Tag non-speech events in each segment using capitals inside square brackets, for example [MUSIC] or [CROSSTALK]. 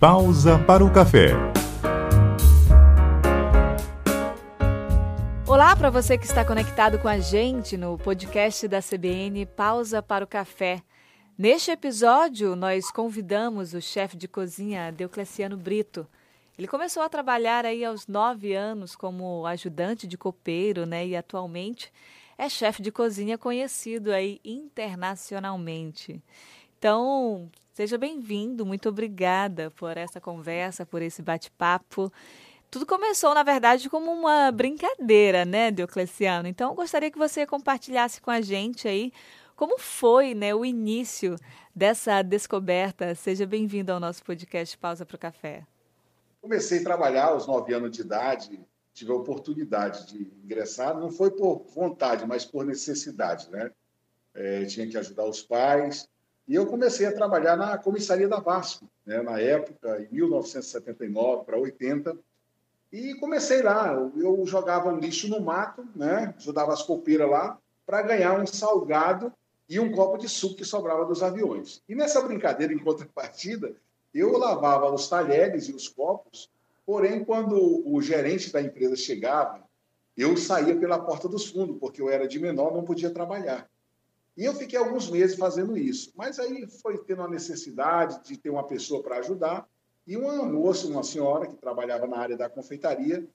Pausa para o café. Olá para você que está conectado com a gente no podcast da CBN Pausa para o Café. Neste episódio, nós convidamos o chefe de cozinha Deocleciano Brito. Ele começou a trabalhar aí aos nove anos como ajudante de copeiro, né? E atualmente é chefe de cozinha conhecido aí internacionalmente. Então, seja bem-vindo, muito obrigada por essa conversa, por esse bate-papo. Tudo começou, na verdade, como uma brincadeira, né, Diocleciano? Então, gostaria que você compartilhasse com a gente aí como foi né, o início dessa descoberta. Seja bem-vindo ao nosso podcast Pausa para o Café. Comecei a trabalhar aos nove anos de idade, tive a oportunidade de ingressar, não foi por vontade, mas por necessidade, né? É, tinha que ajudar os pais, e eu comecei a trabalhar na comissaria da Vasco, né, na época, em 1979 para 80. E comecei lá. Eu jogava lixo no mato, né, ajudava as copeiras lá, para ganhar um salgado e um copo de suco que sobrava dos aviões. E nessa brincadeira, em [LAUGHS] contrapartida, eu lavava os talheres e os copos, porém, quando o gerente da empresa chegava, eu saía pela porta dos fundos, porque eu era de menor, não podia trabalhar. E eu fiquei alguns meses fazendo isso. Mas aí foi tendo a necessidade de ter uma pessoa para ajudar. E uma moça, uma senhora que trabalhava na área da confeitaria,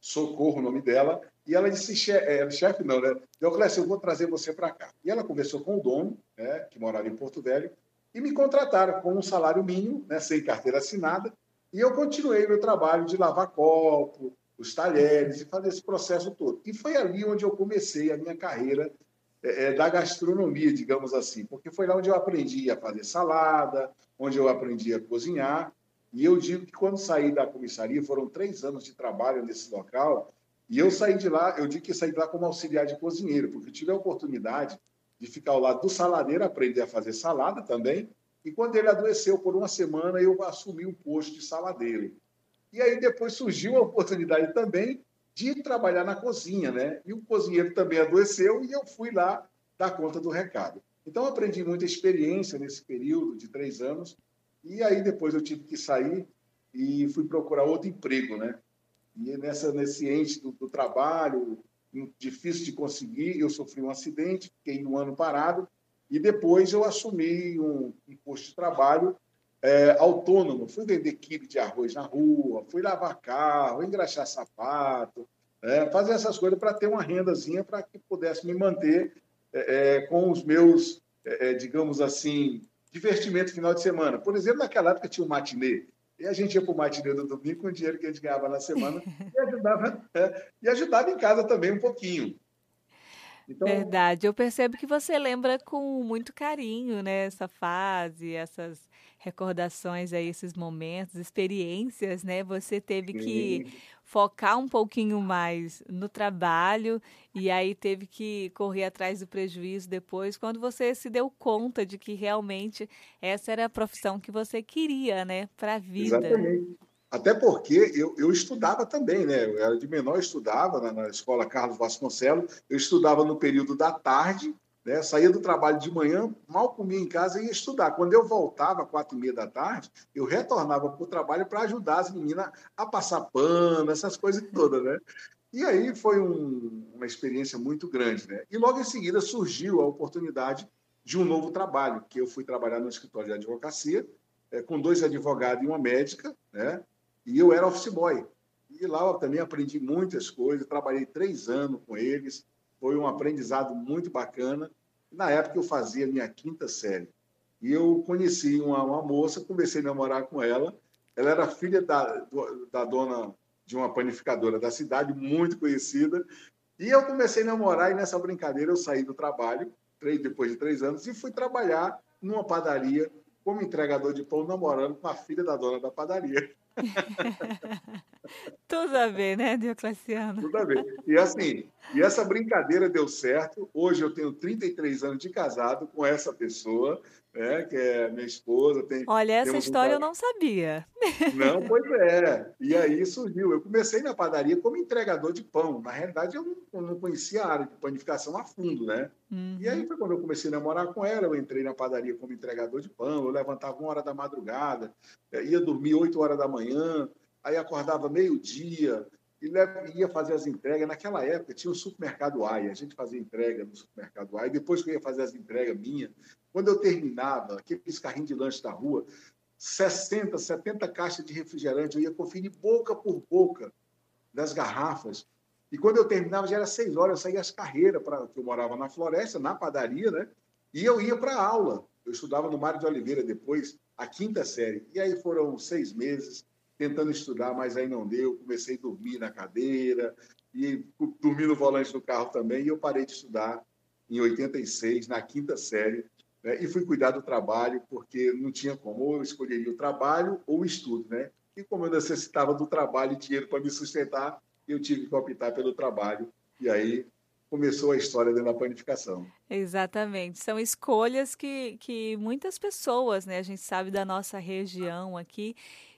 Socorro o nome dela, e ela disse, é, chefe não, né? Deoclésio, eu vou trazer você para cá. E ela conversou com o dono, né, que morava em Porto Velho, e me contrataram com um salário mínimo, né, sem carteira assinada, e eu continuei meu trabalho de lavar copo, os talheres, e fazer esse processo todo. E foi ali onde eu comecei a minha carreira é, é, da gastronomia, digamos assim, porque foi lá onde eu aprendi a fazer salada, onde eu aprendi a cozinhar. E eu digo que quando saí da comissaria, foram três anos de trabalho nesse local, e eu saí de lá, eu digo que saí de lá como auxiliar de cozinheiro, porque tive a oportunidade de ficar ao lado do saladeiro, aprender a fazer salada também. E quando ele adoeceu por uma semana, eu assumi o um posto de saladeiro. E aí depois surgiu a oportunidade também de trabalhar na cozinha, né? E o cozinheiro também adoeceu e eu fui lá dar conta do recado. Então, aprendi muita experiência nesse período de três anos. E aí, depois, eu tive que sair e fui procurar outro emprego, né? E nessa, nesse ente do, do trabalho, difícil de conseguir, eu sofri um acidente, fiquei um ano parado. E depois eu assumi um, um posto de trabalho é, autônomo. Fui vender quilo de arroz na rua, fui lavar carro, engraxar sapato, é, fazer essas coisas para ter uma rendazinha para que pudesse me manter é, é com os meus, é, é, digamos assim, divertimento final de semana. Por exemplo, naquela época tinha o matinê. E a gente ia para o matinê do domingo com o dinheiro que a gente ganhava na semana [LAUGHS] e ajudava, e ajudava em casa também um pouquinho. Então... Verdade. Eu percebo que você lembra com muito carinho, né, essa fase, essas recordações aí, esses momentos, experiências, né? Você teve Sim. que focar um pouquinho mais no trabalho e aí teve que correr atrás do prejuízo depois, quando você se deu conta de que realmente essa era a profissão que você queria, né, para a vida. Exatamente. Até porque eu, eu estudava também, né? Eu era de menor, estudava na, na escola Carlos Vasconcelos, eu estudava no período da tarde né? Saía do trabalho de manhã, mal comia em casa e ia estudar. Quando eu voltava, quatro e meia da tarde, eu retornava para o trabalho para ajudar as meninas a passar pano, essas coisas todas, né? E aí foi um, uma experiência muito grande, né? E logo em seguida surgiu a oportunidade de um novo trabalho, que eu fui trabalhar no escritório de advocacia, é, com dois advogados e uma médica, né? E eu era office boy. E lá eu também aprendi muitas coisas, trabalhei três anos com eles, foi um aprendizado muito bacana. Na época eu fazia minha quinta série. E eu conheci uma, uma moça, comecei a namorar com ela. Ela era filha da, da dona de uma panificadora da cidade, muito conhecida. E eu comecei a namorar, e nessa brincadeira eu saí do trabalho, depois de três anos, e fui trabalhar numa padaria como entregador de pão, namorando com a filha da dona da padaria. [LAUGHS] Tudo a ver, né, Diocleciano? Tudo a ver. E assim, E essa brincadeira deu certo. Hoje eu tenho 33 anos de casado com essa pessoa, né, que é minha esposa. Tem, Olha, essa história um... eu não sabia. [LAUGHS] Não, pois é. E aí surgiu. Eu comecei na padaria como entregador de pão. Na realidade, eu não, eu não conhecia a área de panificação a fundo, né? Uhum. E aí foi quando eu comecei a namorar com ela. Eu entrei na padaria como entregador de pão. Eu levantava uma hora da madrugada, ia dormir oito horas da manhã, aí acordava meio-dia e ia fazer as entregas. Naquela época tinha o supermercado AI, a gente fazia entrega no supermercado AI. Depois que eu ia fazer as entregas minha, quando eu terminava, aqueles carrinhos de lanche da rua, 60, 70 caixas de refrigerante, eu ia conferir boca por boca das garrafas. E quando eu terminava, já era seis horas, eu saía as carreiras, para eu morava na floresta, na padaria, né? E eu ia para aula. Eu estudava no Mário de Oliveira depois, a quinta série. E aí foram seis meses, tentando estudar, mas aí não deu. Comecei a dormir na cadeira e dormi no volante do carro também. E eu parei de estudar em 86, na quinta série, né? e fui cuidar do trabalho, porque não tinha como. Ou eu escolheria o trabalho ou o estudo, né? E como eu necessitava do trabalho e dinheiro para me sustentar, eu tive que optar pelo trabalho. E aí começou a história da panificação. Exatamente. São escolhas que, que muitas pessoas, né? A gente sabe da nossa região aqui,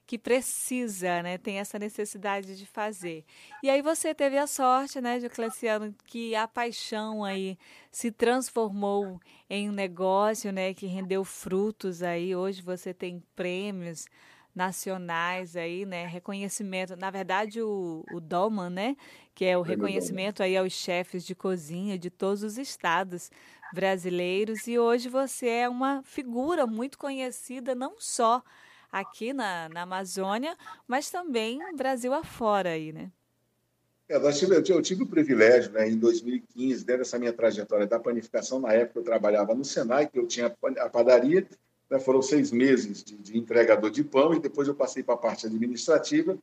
que precisa, né, tem essa necessidade de fazer. E aí você teve a sorte, né, Diocleciano, que a paixão aí se transformou em um negócio, né, que rendeu frutos aí. Hoje você tem prêmios nacionais aí, né, reconhecimento. Na verdade, o, o Dolman, né, que é o reconhecimento aí aos chefes de cozinha de todos os estados brasileiros. E hoje você é uma figura muito conhecida, não só aqui na, na Amazônia, mas também Brasil afora aí, né? É, nós tive, eu tive o privilégio, né, em 2015, dentro dessa minha trajetória da panificação, na época eu trabalhava no Senai, que eu tinha a padaria, né, foram seis meses de, de, entregador de pão, e depois eu passei para a parte administrativa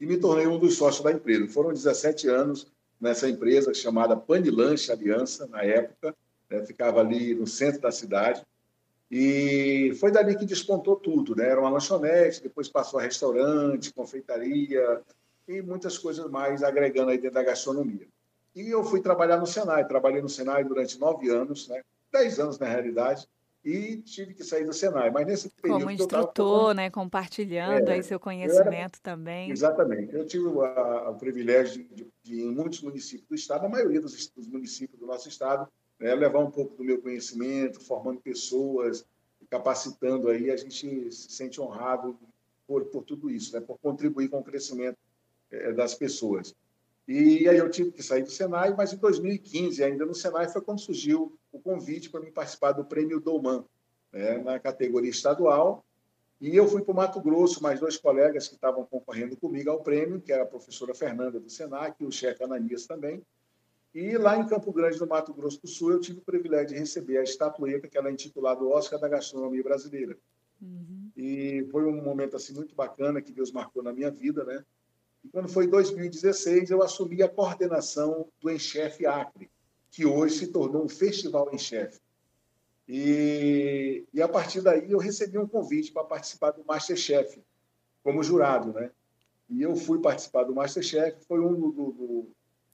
e me tornei um dos sócios da empresa. Foram 17 anos nessa empresa chamada Panilanche Aliança, na época, né, ficava ali no centro da cidade, e foi dali que despontou tudo, né? Era uma lanchonete, depois passou a restaurante, confeitaria e muitas coisas mais agregando aí dentro da gastronomia. E eu fui trabalhar no Senai, trabalhei no Senai durante nove anos, né? Dez anos na realidade, e tive que sair do Senai. Mas nesse período. Como instrutor, tava... né? Compartilhando é, aí seu conhecimento era... também. Exatamente. Eu tive o, privilégio de, de, em muitos municípios do estado, a maioria dos, dos municípios do nosso estado, né, levar um pouco do meu conhecimento, formando pessoas, capacitando aí, a gente se sente honrado por, por tudo isso, né, por contribuir com o crescimento é, das pessoas. E aí eu tive que sair do Senai, mas em 2015, ainda no Senai, foi quando surgiu o convite para mim participar do Prêmio Douman, né, na categoria estadual. E eu fui para o Mato Grosso, mais dois colegas que estavam concorrendo comigo ao prêmio, que era a professora Fernanda do Senac e o chefe Ananias também. E lá em Campo Grande, no Mato Grosso do Sul, eu tive o privilégio de receber a estatueta que ela é intitulada Oscar da Gastronomia Brasileira. Uhum. E foi um momento assim muito bacana que Deus marcou na minha vida, né? E quando foi 2016, eu assumi a coordenação do Enchef Acre, que hoje se tornou um festival Enchef. E, e a partir daí eu recebi um convite para participar do Masterchef, como jurado, né? E eu fui participar do Masterchef, foi um do, do,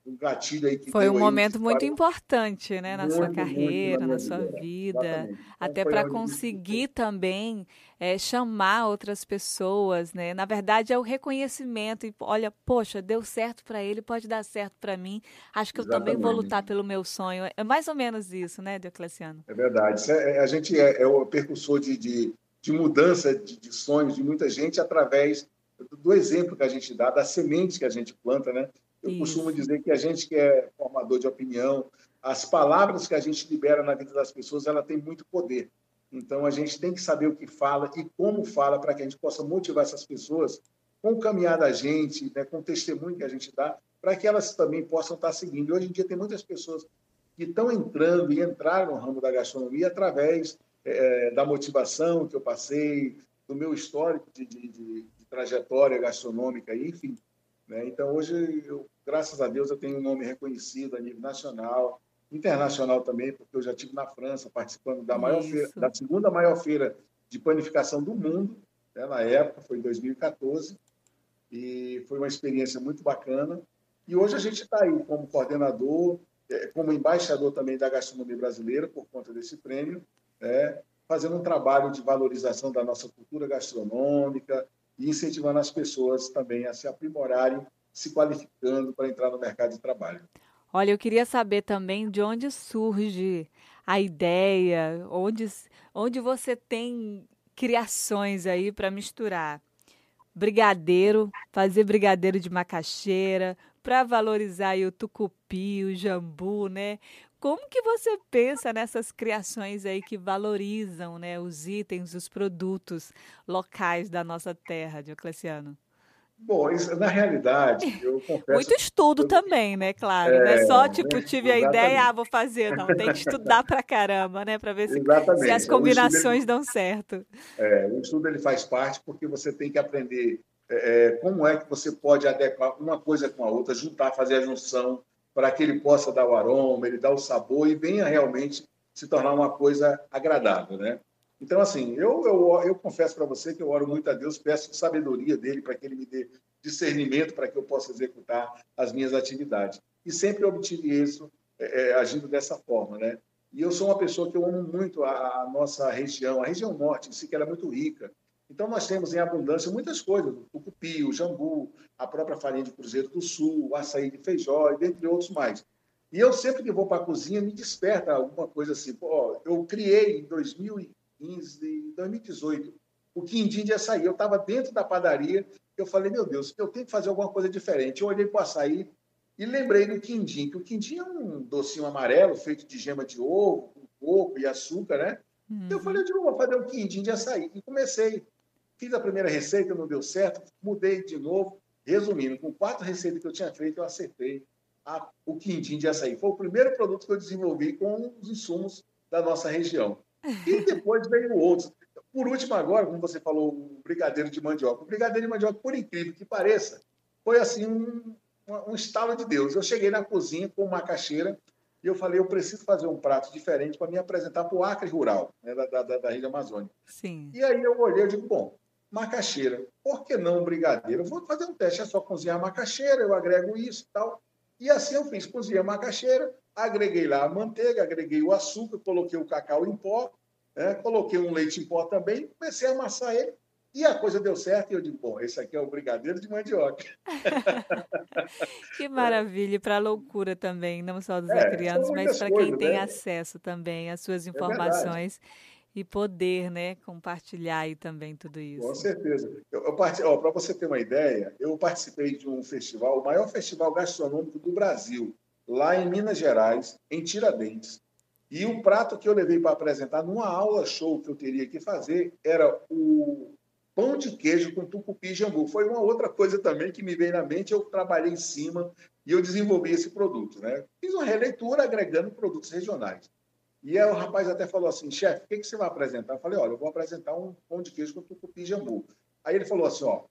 um gatilho aí que foi um momento muito para... importante né na muito, sua carreira na, na sua vida, vida. Então, até para conseguir também é, chamar outras pessoas né na verdade é o reconhecimento e olha poxa deu certo para ele pode dar certo para mim acho que eu Exatamente. também vou lutar pelo meu sonho é mais ou menos isso né Diocleciano é verdade é, a gente é, é o percussor de, de, de mudança de, de sonhos de muita gente através do exemplo que a gente dá, da semente que a gente planta, né? Eu Isso. costumo dizer que a gente que é formador de opinião, as palavras que a gente libera na vida das pessoas, ela tem muito poder. Então, a gente tem que saber o que fala e como fala para que a gente possa motivar essas pessoas com o caminhar da gente, né, com o testemunho que a gente dá, para que elas também possam estar seguindo. Hoje em dia, tem muitas pessoas que estão entrando e entraram no ramo da gastronomia através é, da motivação que eu passei, do meu histórico de, de, de, de trajetória gastronômica, enfim. Né? Então, hoje, eu, graças a Deus, eu tenho um nome reconhecido a nível nacional, internacional também, porque eu já estive na França participando da, maior feira, da segunda maior feira de panificação do mundo, né? na época, foi em 2014, e foi uma experiência muito bacana. E hoje a gente está aí como coordenador, é, como embaixador também da gastronomia brasileira, por conta desse prêmio, é, fazendo um trabalho de valorização da nossa cultura gastronômica e incentivando as pessoas também a se aprimorarem, se qualificando para entrar no mercado de trabalho. Olha, eu queria saber também de onde surge a ideia, onde, onde você tem criações aí para misturar brigadeiro, fazer brigadeiro de macaxeira, para valorizar o tucupi, o jambu, né? Como que você pensa nessas criações aí que valorizam, né, os itens, os produtos locais da nossa terra, Diocleciano? Bom, isso, na realidade, [LAUGHS] eu confesso. Muito estudo eu... também, né? Claro. É, não é só, tipo, tive exatamente. a ideia, ah, vou fazer. Não, tem que estudar pra caramba, né? Para ver se, se, as combinações ele... dão certo. É, o estudo ele faz parte porque você tem que aprender é, é, como é que você pode adequar uma coisa com a outra, juntar, fazer a junção, para que ele possa dar o aroma, ele dar o sabor e venha realmente se tornar uma coisa agradável, né? Então, assim, eu, eu, eu confesso para você que eu oro muito a Deus, peço sabedoria dele para que ele me dê discernimento para que eu possa executar as minhas atividades. E sempre obtive isso é, é, agindo dessa forma, né? E eu sou uma pessoa que eu amo muito a, a nossa região, a região norte, em si, que ela é muito rica. Então, nós temos em abundância muitas coisas, o tucupi, o jambu, a própria farinha de cruzeiro do sul, o açaí de feijó, dentre outros mais. E eu sempre que vou para a cozinha, me desperta alguma coisa assim. Pô, eu criei em 2015, 2018, o quindim de açaí. Eu estava dentro da padaria, eu falei, meu Deus, eu tenho que fazer alguma coisa diferente. Eu olhei para o açaí e lembrei do quindim, que o quindim é um docinho amarelo feito de gema de ovo, coco e açúcar, né? Uhum. Eu falei, eu vou fazer um quindim de açaí. E comecei. Fiz a primeira receita, não deu certo, mudei de novo. Resumindo, com quatro receitas que eu tinha feito, eu acertei a, o quindim de açaí. Foi o primeiro produto que eu desenvolvi com os insumos da nossa região. E [LAUGHS] depois veio outros. Por último, agora, como você falou, o brigadeiro de mandioca. O brigadeiro de mandioca, por incrível que pareça, foi assim um, um estalo de Deus. Eu cheguei na cozinha com uma caixeira e eu falei, eu preciso fazer um prato diferente para me apresentar para o Acre Rural, né, da, da, da região amazônica. Sim. E aí eu olhei e digo, bom, macaxeira. Por que não brigadeiro? Eu vou fazer um teste, é só cozinhar macaxeira, eu agrego isso e tal. E assim eu fiz, cozinhei a macaxeira, agreguei lá a manteiga, agreguei o açúcar, coloquei o cacau em pó, né? coloquei um leite em pó também, comecei a amassar ele. E a coisa deu certo e eu digo, bom, esse aqui é o brigadeiro de mandioca. [LAUGHS] que maravilha, para a loucura também, não só dos é, acrianos, mas para quem tem né? acesso também às suas é informações. É e poder, né, compartilhar aí também tudo isso. Com certeza. Para você ter uma ideia, eu participei de um festival, o maior festival gastronômico do Brasil, lá em Minas Gerais, em Tiradentes. E o prato que eu levei para apresentar numa aula show que eu teria que fazer era o pão de queijo com tucupi e jambu. Foi uma outra coisa também que me veio na mente, eu trabalhei em cima e eu desenvolvi esse produto. Né? Fiz uma releitura agregando produtos regionais. E aí o rapaz até falou assim, chefe, o que, que você vai apresentar? Eu falei, olha, eu vou apresentar um pão de queijo com tucupi e jambu. Aí ele falou assim, ó,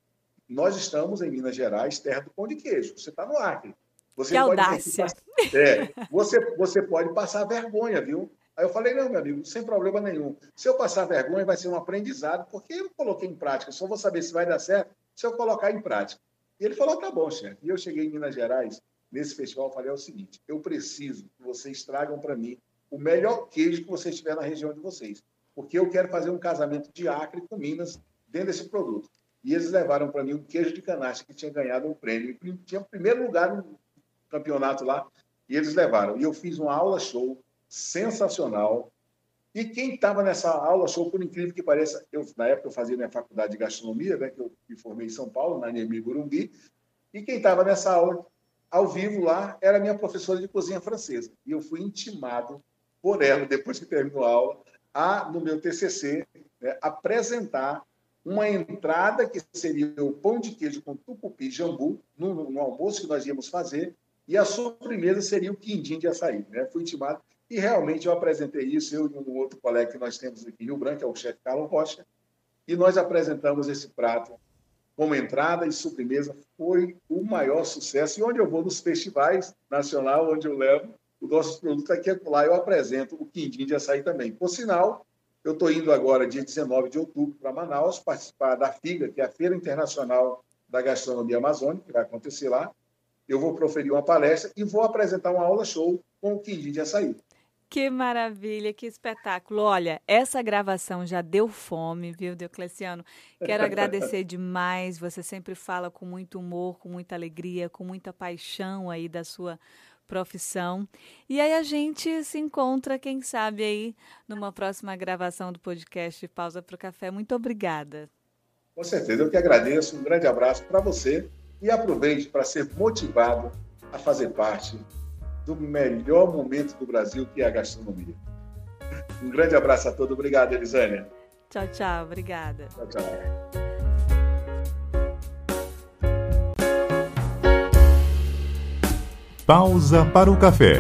nós estamos em Minas Gerais, terra do pão de queijo. Você está no Acre. Você que audácia. É, você, você pode passar vergonha, viu? Aí eu falei, não, meu amigo, sem problema nenhum. Se eu passar vergonha, vai ser um aprendizado, porque eu coloquei em prática. Só vou saber se vai dar certo se eu colocar em prática. E ele falou, tá bom, chefe. E eu cheguei em Minas Gerais, nesse festival, falei é o seguinte, eu preciso que vocês tragam para mim o melhor queijo que vocês tiver na região de vocês. Porque eu quero fazer um casamento de Acre com Minas dentro desse produto. E eles levaram para mim um queijo de canache que tinha ganhado um prêmio. Tinha primeiro lugar no campeonato lá. E eles levaram. E eu fiz uma aula show sensacional. E quem estava nessa aula show, por incrível que pareça, eu, na época eu fazia minha faculdade de gastronomia, né, que eu me formei em São Paulo, na Nemi Burumbi, e quem estava nessa aula ao vivo lá era minha professora de cozinha francesa. E eu fui intimado por ela, depois que terminou a aula, a, no meu TCC, né, apresentar uma entrada que seria o pão de queijo com tucupi e jambu, no, no, almoço que nós íamos fazer, e a sobremesa seria o quindim de açaí. Né? Fui intimado e realmente eu apresentei isso, eu e um outro colega que nós temos aqui em Rio Branco, é o chefe Carlos Rocha, e nós apresentamos esse prato como entrada e sobremesa. Foi o maior sucesso. E onde eu vou nos festivais nacional, onde eu levo, o nosso produto aqui é lá eu apresento o quindim de açaí também. Por sinal, eu estou indo agora, dia 19 de outubro, para Manaus, participar da FIGA, que é a Feira Internacional da Gastronomia Amazônica, que vai acontecer lá. eu vou proferir uma palestra e vou apresentar uma aula show com o quindim de açaí. Que maravilha, que espetáculo. Olha, essa gravação já deu fome, viu, Diocleciano? Quero [LAUGHS] agradecer demais. Você sempre fala com muito humor, com muita alegria, com muita paixão aí da sua profissão. E aí a gente se encontra, quem sabe, aí numa próxima gravação do podcast Pausa para o Café. Muito obrigada. Com certeza, eu que agradeço. Um grande abraço para você e aproveite para ser motivado a fazer parte do melhor momento do Brasil, que é a gastronomia. Um grande abraço a todos. Obrigado, Elisânia. Tchau, tchau. Obrigada. Tchau, tchau. Pausa para o café.